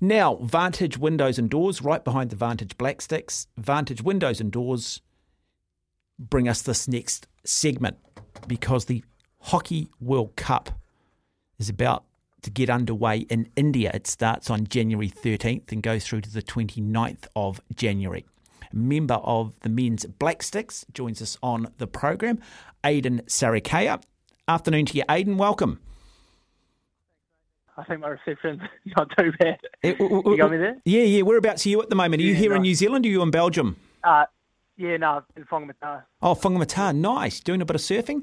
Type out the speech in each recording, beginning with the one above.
Now, Vantage Windows and Doors, right behind the Vantage Black Sticks. Vantage Windows and Doors bring us this next segment because the Hockey World Cup is about to get underway in India. It starts on January 13th and goes through to the 29th of January. A member of the men's Black Sticks joins us on the program, Aidan Sarikaya. Afternoon to you, Aidan. Welcome. I think my reception's not too bad. you got me there? Yeah, yeah. Whereabouts are you at the moment? Are you Yeah, here in. New Zealand or are you in Belgium? Uh, yeah, no, in Whangamata. Oh, Whangamata. Nice. Doing a bit of surfing?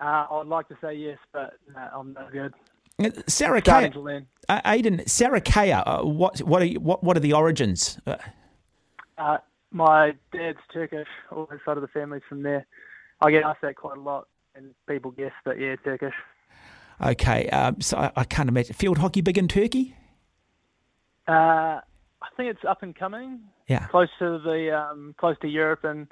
Uh, I'd like to say yes, but no, I'm not good. Sarah Sarikaya. to learn. Uh, Aidan, Sarikaya, uh, what, what, are, you- what, what are the origins? Uh, Uh, my dad's Turkish, all his side of the family's from there. I get asked that quite a lot, and people guess that, yeah, Turkish. Okay, um, so I, I can't imagine. Field hockey big in Turkey? Uh, I think it's up and coming, Yeah. close to the um, close to Europe, and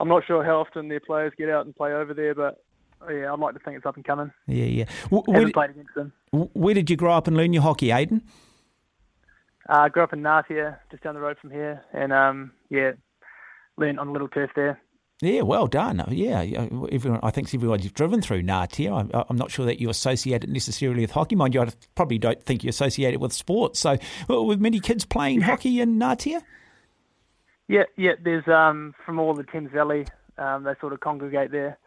I'm not sure how often their players get out and play over there, but yeah, I'd like to think it's up and coming. Yeah, yeah. Where, Haven't did, played against them. where did you grow up and learn your hockey, Aidan? Uh, grew up in Ngatea, just down the road from here, and um, yeah, learned on a little turf there. Yeah, well done. Yeah, yeah, everyone. I think everyone you've driven through Ngatea. I'm, I'm not sure that you associate it necessarily with hockey. Mind you, I probably don't think you associate it with sports. So, with many kids playing hockey in Ngatea. Yeah, yeah. There's um, from all the Thames Valley, um, they sort of congregate there.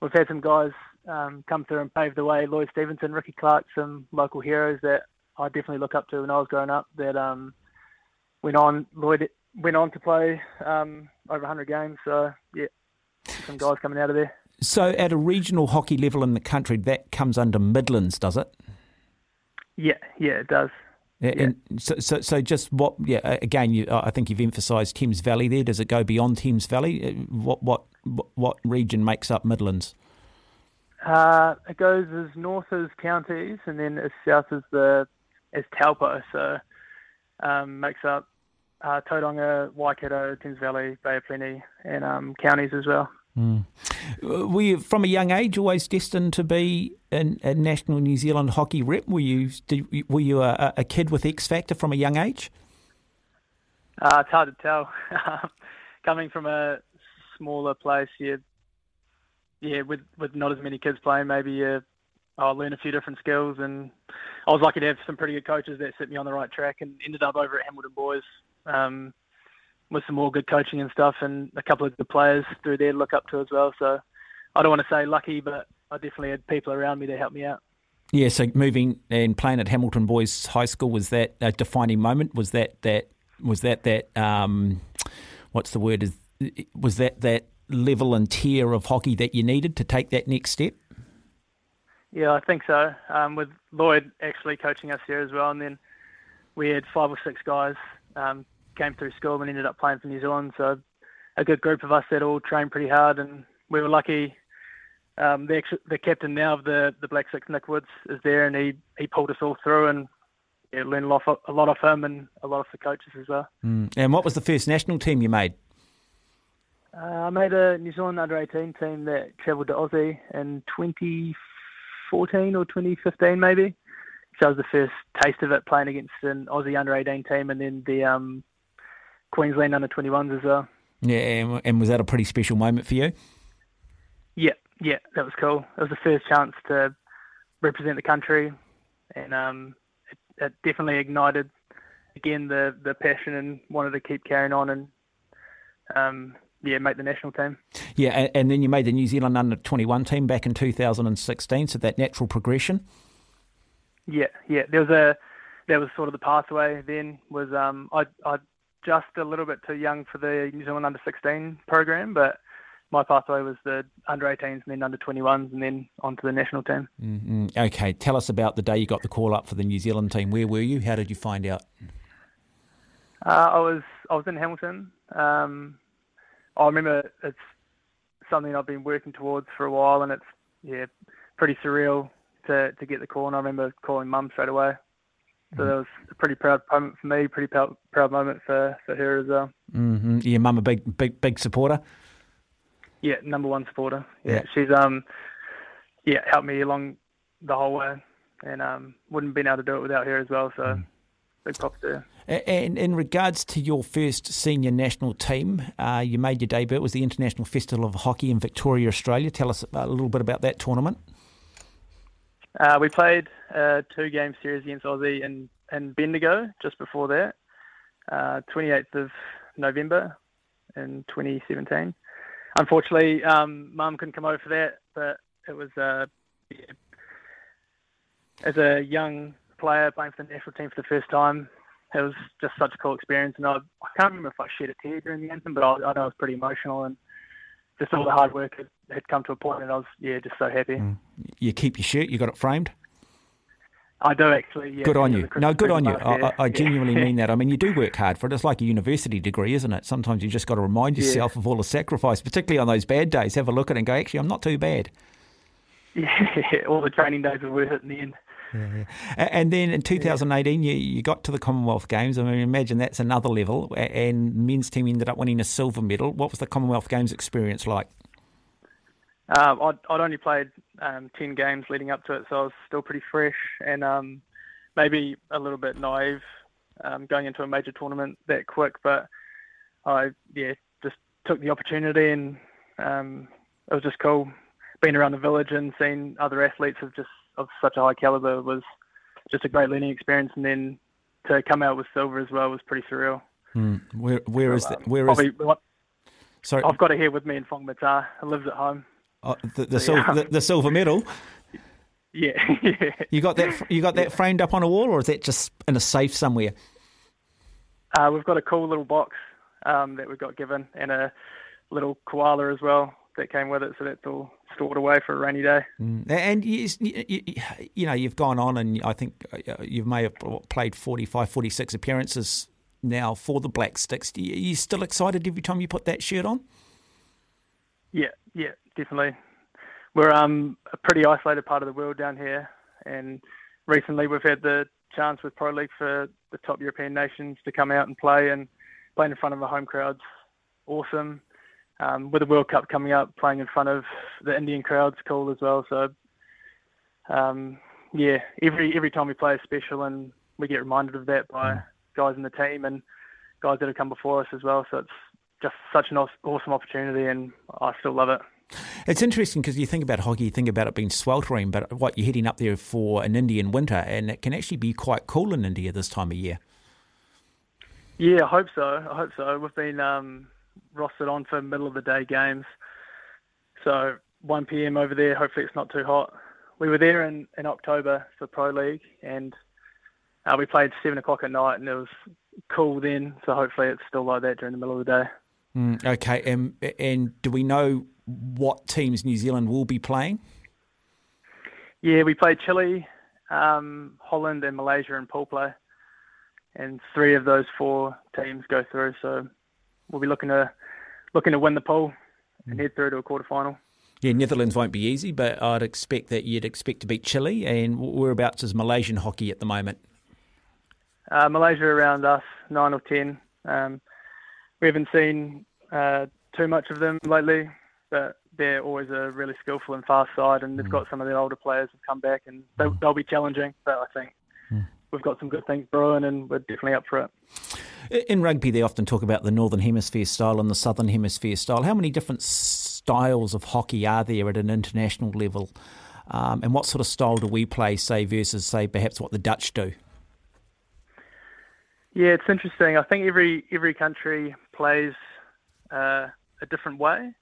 We've had some guys um, come through and pave the way. Lloyd Stevenson, Ricky Clark, some local heroes that I definitely look up to when I was growing up. That um, went on. Lloyd went on to play um, over 100 games. So yeah, some guys coming out of there. So, at a regional hockey level in the country, that comes under Midlands, does it? Yeah, yeah, it does. Yeah. And so, so, so just what? Yeah. Again, you, I think you've emphasised Thames Valley. There, does it go beyond Thames Valley? Uh, What, what, what- what region makes up Midlands? Uh, it goes as north as counties and then as south as the as Taupo. So um, makes up uh, Tauranga, Waikato, Thames Valley, Bay of Plenty, and um, counties as well. Uh, Were you, from a young age, always destined to be a, a national New Zealand hockey rep? Were you, did, were you a, a kid with X factor from a young age? Uh, it's hard to tell. Coming from a smaller place, yeah, yeah, with with not as many kids playing, maybe yeah, I'll learn a few different skills. And I was lucky to have some pretty good coaches that set me on the right track, and ended up over at Hamilton Boys um, with some more good coaching and stuff, and a couple of good players through there to look up to as well. So I don't want to say lucky, but I definitely had people around me to help me out. Yeah, so moving and playing at Hamilton Boys High School was that a defining moment? Was that that was that that um, what's the word? Is was that that level and tier of hockey that you needed to take that next step? Yeah, I think so. Um, with Lloyd actually coaching us here as well, and then we had five or six guys um, came through school and ended up playing for New Zealand. So a good group of us that all trained pretty hard, and we were lucky. Um, the, the captain now of the, the Black Sticks, Nick Woods, is there, and he, he pulled us all through, and yeah, learned a lot, of, a lot of him and a lot of the coaches as well. And what was the first national team you made? Uh, I made a New Zealand under 18 team that travelled to Aussie in 2014 or 2015, maybe. So that was the first taste of it playing against an Aussie under 18 team and then the um, Queensland under 21s as well. Yeah, and, and was that a pretty special moment for you? Yeah, yeah, that was cool. It was the first chance to represent the country, and um, it, it definitely ignited again the the passion and wanted to keep carrying on and um, yeah, make the national team. Yeah, and, and then you made the New Zealand under 21 team back in 2016, so that natural progression. Yeah, yeah. There was a that was sort of the pathway. Then was um I I just a little bit too young for the New Zealand under 16 program, but my pathway was the under 18s and then under 21s and then onto the national team. Mm, Okay, tell us about the day you got the call up for the New Zealand team. Where were you? How did you find out? Uh, I was I was in Hamilton. Um, I remember it's something I've been working towards for a while, and it's yeah pretty surreal to to get the call. And I remember calling mum straight away. So that was a pretty proud moment for me, pretty proud, proud moment for, for her as well. Mm-hmm. Your mum a big big big supporter. Yeah, number one supporter. Yeah, yeah. she's um yeah helped me along the whole way, and um wouldn't have been able to do it without her as well. So. Mm big props there. And in regards to your first senior national team, uh, you made your debut. It was the International Festival of Hockey in Victoria, Australia. Tell us a little bit about that tournament. Uh, we played a two-game series against Aussie and, in Bendigo just before that, uh, 28th of November in 2017. Unfortunately, um, Mum couldn't come over for that, but it was uh, yeah, as a young player playing for the national team for the first time. It was just such a cool experience, and I, I can't remember if I shed a tear during the anthem, but I, I know it was pretty emotional, and just all the hard work had, had come to a point, and I was yeah just so happy. Mm. You keep your shirt. You got it framed. I do actually. Yeah, good on you. No, good on you. I, I, genuinely mean that. I mean, you do work hard for it. It's like a university degree, isn't it? Sometimes you just got to remind yourself yeah. of all the sacrifice, particularly on those bad days. Have a look at it and go, actually, I'm not too bad. Yeah, all the training days were worth it in the end. Yeah, And then in 2018, yeah. you, you got to the Commonwealth Games. I mean, imagine that's another level. And men's team ended up winning a silver medal. What was the Commonwealth Games experience like? Um, I'd, I'd, only played um, 10 games leading up to it, so I was still pretty fresh and um, maybe a little bit naive um, going into a major tournament that quick. But I, yeah, just took the opportunity and um, it was just cool being around the village and seeing other athletes have just of such a high caliber was just a great learning experience. And then to come out with silver as well was pretty surreal. Mm. Where where so, is that? Where is? Probably, Sorry, I've got it here with me in Whangamata. It lives at home. Oh, the, the, so, yeah. the, the silver medal. Yeah, yeah. You got that? You got that framed up on a wall, or is that just in a safe somewhere? Uh, we've got a cool little box um, that we got given, and a little koala as well that came with it. So that's all stored away for a rainy day. Mm. And you, you, you, know, you've gone on, and I think uh, you may have played 45, 46 appearances now for the Black Sticks. Are you still excited every time you put that shirt on? Yeah, yeah, definitely. We're um, a pretty isolated part of the world down here, and recently we've had the chance with Pro League for the top European nations to come out and play and play in front of a home crowd's awesome um, with the World Cup coming up, playing in front of the Indian crowd's cool as well. So, um, yeah, every every time we play is special, and we get reminded of that by guys in the team and guys that have come before us as well. So it's just such an awesome opportunity, and I still love it. It's interesting because you think about hockey, you think about it being sweltering, but what you're heading up there for an Indian winter, and it can actually be quite cool in India this time of year. Yeah, I hope so. I hope so. We've been um, rostered on for middle of the day games. So 1 p.m. over there. Hopefully it's not too hot. We were there in, in October for Pro League, and uh, we played seven o'clock at night, and it was cool then. So hopefully it's still like that during the middle of the day. Mm, okay, and and do we know what teams New Zealand will be playing? Yeah, we played Chile, um, Holland, and Malaysia in pool play, and three of those four teams go through. So we'll be looking to looking to win the pool and head through to a quarter final. Yeah, Netherlands won't be easy, but I'd expect that you'd expect to beat Chile. And whereabouts is Malaysian hockey at the moment? Uh, Malaysia around us, nine or ten. Um, we haven't seen uh, too much of them lately, but they're always a really skillful and fast side, and they've mm. got some of their older players have come back, and they, will mm. be challenging. But I think mm. We've got some good things brewing, and we're definitely up for it. In rugby, they often talk about the Northern Hemisphere style and the Southern Hemisphere style. How many different styles of hockey are there at an international level? Um, and what sort of style do we play, say, versus, say, perhaps what the Dutch do? Yeah, it's interesting. I think every every country plays uh, a different way,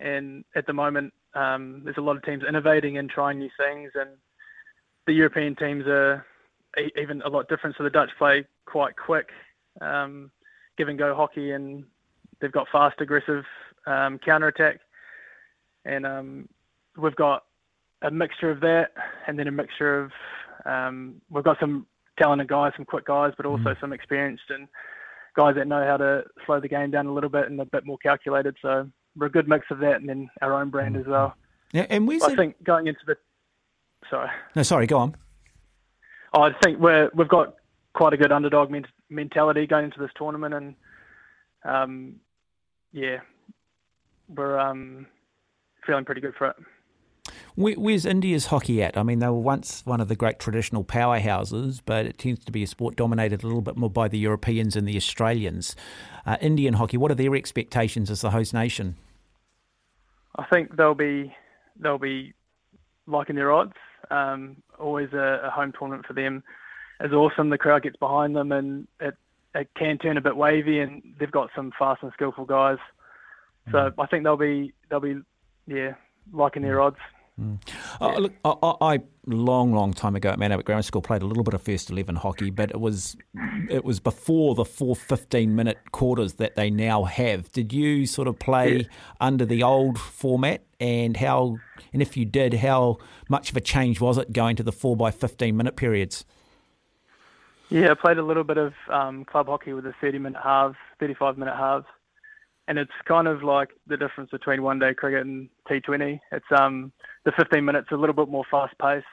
and at the moment, um, there's a lot of teams innovating and trying new things, and the European teams are even a lot different. So the Dutch play quite quick um, give and go hockey, and they've got fast, aggressive um, counter attack, and um, we've got a mixture of that, and then a mixture of um, we've got some talented guys, some quick guys, but also mm. some experienced and guys that know how to slow the game down a little bit and a bit more calculated. So we're a good mix of that and then our own brand as well. Yeah, and where's I think going into the sorry, No, sorry, go on. I think we're we've got quite a good underdog ment- mentality going into this tournament, and um, yeah, we're um, feeling pretty good for it. Where, where's India's hockey at? I mean, they were once one of the great traditional powerhouses, but it tends to be a sport dominated a little bit more by the Europeans and the Australians. Uh, Indian hockey, what are their expectations as the host nation? I think they'll be they'll be liking their odds. Um, always a, a home tournament for them is awesome. The crowd gets behind them, and it it can turn a bit wavy, and they've got some fast and skillful guys. So I think they'll be they'll be yeah liking their odds. Oh, look, I, I, I long, long time ago at Abbott Grammar School played a little bit of first eleven hockey, but it was it was before the four 15 minute quarters that they now have. Did you sort of play Yeah. under the old format, and how, and if you did, how much of a change was it going to the four by fifteen minute periods? Yeah, I played a little bit of um, club hockey with a 30 minute halves, 35 minute halves. And it's kind of like the difference between one day cricket and T20. It's um, the 15 minutes a little bit more fast paced,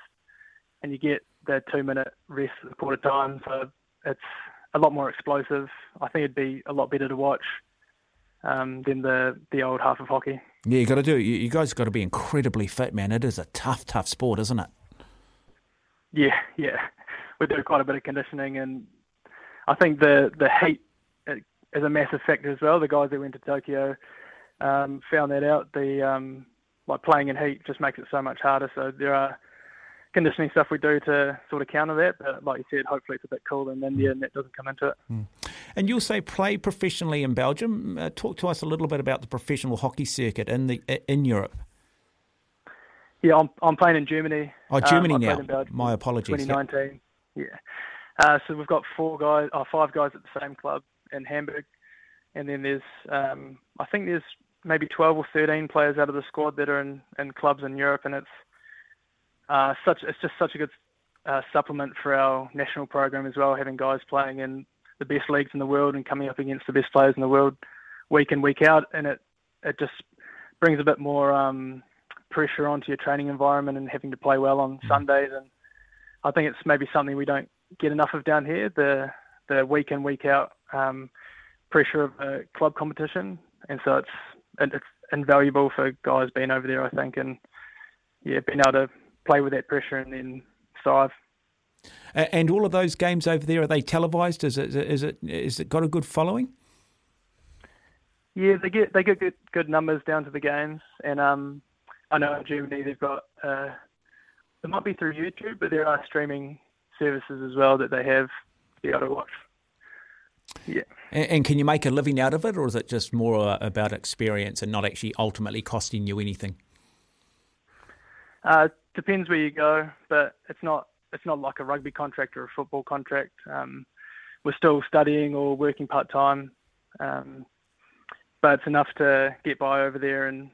and you get the two minute rest at the quarter time. So it's a lot more explosive. I think it'd be a lot better to watch um, than the, the old half of hockey. Yeah, you got to do. You, you guys got to be incredibly fit, man. It is a tough, tough sport, isn't it? Yeah, yeah. We do quite a bit of conditioning, and I think the the heat uh, is a massive factor as well. The guys that went to Tokyo um, found that out. The um, like playing in heat just makes it so much harder. So there are conditioning stuff we do to sort of counter that. But like you said, hopefully it's a bit cooler in India and that doesn't come into it. And you'll say play professionally in Belgium. Uh, talk to us a little bit about the professional hockey circuit in the in Europe. Yeah, I'm I'm playing in Germany. Oh, Um, Germany played now. Belgium My apologies. Yep. 2019. Yeah. Uh, so we've got four guys, oh, five guys at the same club in Hamburg, and then there's, um, I think there's maybe 12 or 13 players out of the squad that are in, in clubs in Europe, and it's uh, such, it's just such a good uh, supplement for our national program as well, having guys playing in the best leagues in the world and coming up against the best players in the world week in week out, and it it just brings a bit more um, pressure onto your training environment and having to play well on Sundays. And I think it's maybe something we don't get enough of down here the the week in week out um, pressure of a club competition, and so it's it's invaluable for guys being over there. I think, and yeah, being able to play with that pressure and then thrive. And all of those games over there are they televised? Is it is it is it got a good following? Yeah, they get they get good good numbers down to the games, and um, I know in Germany they've got uh, it might be through YouTube, but there are streaming services as well that they have to be able to watch. Yeah, And, and can you make a living out of it, or is it just more uh, about experience and not actually ultimately costing you anything? uh, depends where you go, but it's not it's not like a rugby contract or a football contract. Um, we're still studying or working part time, um, but it's enough to get by over there, and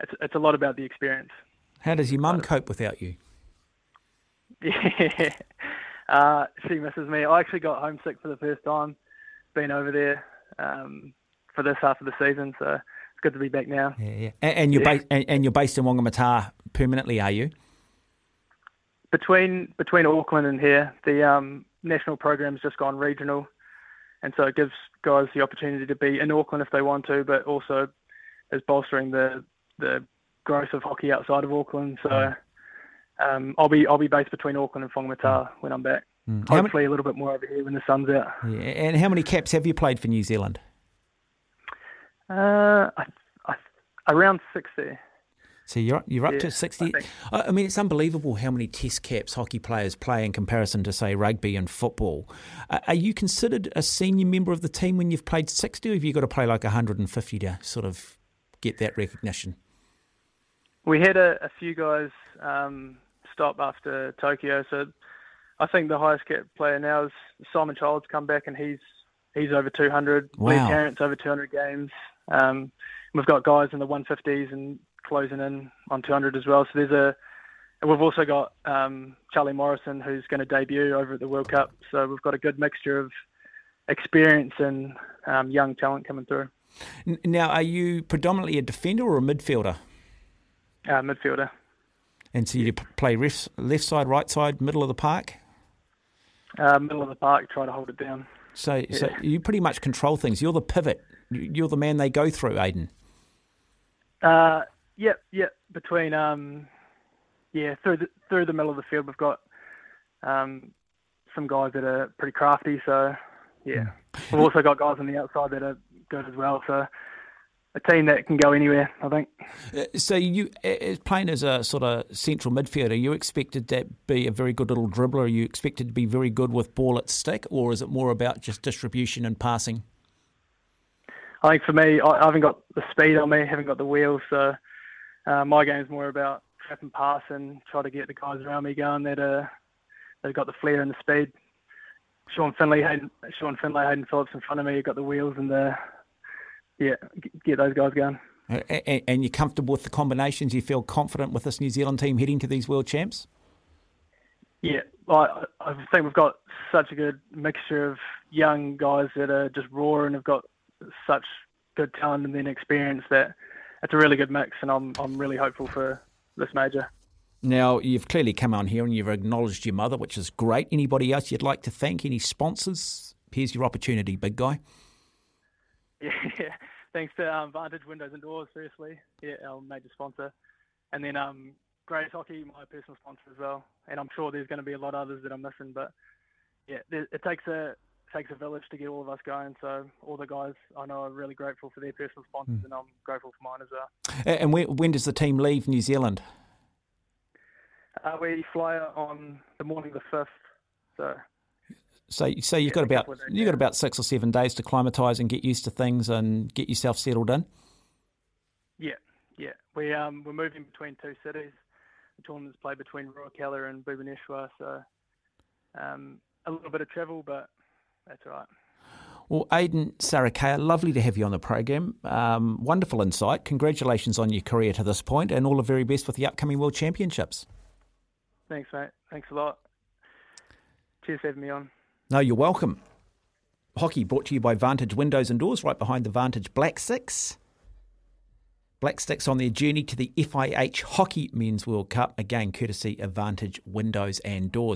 it's it's a lot about the experience. How does your mum cope without you? Yeah, uh, she misses me. I actually got homesick for the first time, being over there um, for this half of the season. So it's good to be back now. Yeah, yeah. And, and you're Yeah. based and, and you're based in Whangamata permanently, are you? Between between Auckland and here, the um, national program's just gone regional, and so it gives guys the opportunity to be in Auckland if they want to, but also is bolstering the the growth of hockey outside of Auckland. So um, I'll be I'll be based between Auckland and Whangamata when I'm back. Many- Hopefully a little bit more over here when the sun's out. Yeah. And how many caps have you played for New Zealand? Uh, I, I, around 60. So you're you're up Yeah, to sixty. I. I, I mean, it's unbelievable how many Test caps hockey players play in comparison to say rugby and football. Uh, are you considered a senior member of the team when you've played sixty, or have you got to play like hundred and fifty to sort of get that recognition? We had a, a few guys um, stop after Tokyo, so I think the highest cap player now is Simon Childs come back and he's he's over 200. Lee Wow. Tarrant's over 200 games. Um, we've got guys in the 150s and closing in on 200 as well. So there's a we've also got um, Charlie Morrison who's going to debut over at the World Cup. So we've got a good mixture of experience and um, young talent coming through. Now, are you predominantly a defender or a midfielder? Uh, midfielder. And so you play left, left side, right side, middle of the park? Uh, middle of the park, try to hold it down. So, yeah. so you pretty much control things. You're the pivot. You're the man they go through, Aidan. Uh, yep, yep. Between um, yeah, through the through the middle of the field, we've got um, some guys that are pretty crafty. So yeah, hmm. we've also got guys on the outside that are good as well. So a team that can go anywhere, I think. Uh, so you, playing as a sort of central midfielder, you expected to be a very good little dribbler. Are you expected to be very good with ball at stick, or is it more about just distribution and passing? I think for me, I haven't got the speed on me, haven't got the wheels, so uh, my game is more about trap and pass and try to get the guys around me going that uh, they've got the flair and the speed. Sean Findlay, Hayden, Sean Findlay, Hayden Phillips in front of me. You've got the wheels and the yeah, get those guys going. And, and you're comfortable with the combinations? You feel confident with this New Zealand team heading to these World Champs? Yeah, I, I think we've got such a good mixture of young guys that are just raw and have got such good talent and then experience that it's a really good mix, and I'm I'm really hopeful for this major. Now, you've clearly come on here and you've acknowledged your mother, which is great. Anybody else you'd like to thank? Any sponsors? Here's your opportunity, big guy. Yeah, thanks to um, Vantage Windows and Doors, seriously, yeah, our major sponsor. And then um, Grays Hockey, my personal sponsor as well. And I'm sure there's going to be a lot of others that I'm missing, but yeah, it takes a takes a village to get all of us going. So all the guys I know are really grateful for their personal sponsors, mm. and I'm grateful for mine as well. And when, when does the team leave New Zealand? Uh, we fly on the morning of the fifth. So. So, so you've got about you've got about six or seven days to climatise and get used to things and get yourself settled in. Yeah, yeah. We um we're moving between two cities. The tournaments play between Rourkela and Bhubaneswar, so um, a little bit of travel, but that's right. Well, Aidan Sarikaya, lovely to have you on the program. Um, wonderful insight. Congratulations on your career to this point, and all the very best with the upcoming World Championships. Thanks, mate. Thanks a lot. Cheers for having me on. No, you're welcome. Hockey brought to you by Vantage Windows and Doors, right behind the Vantage Black Sticks. Black Sticks on their journey to the FIH Hockey Men's World Cup, again courtesy of Vantage Windows and Doors.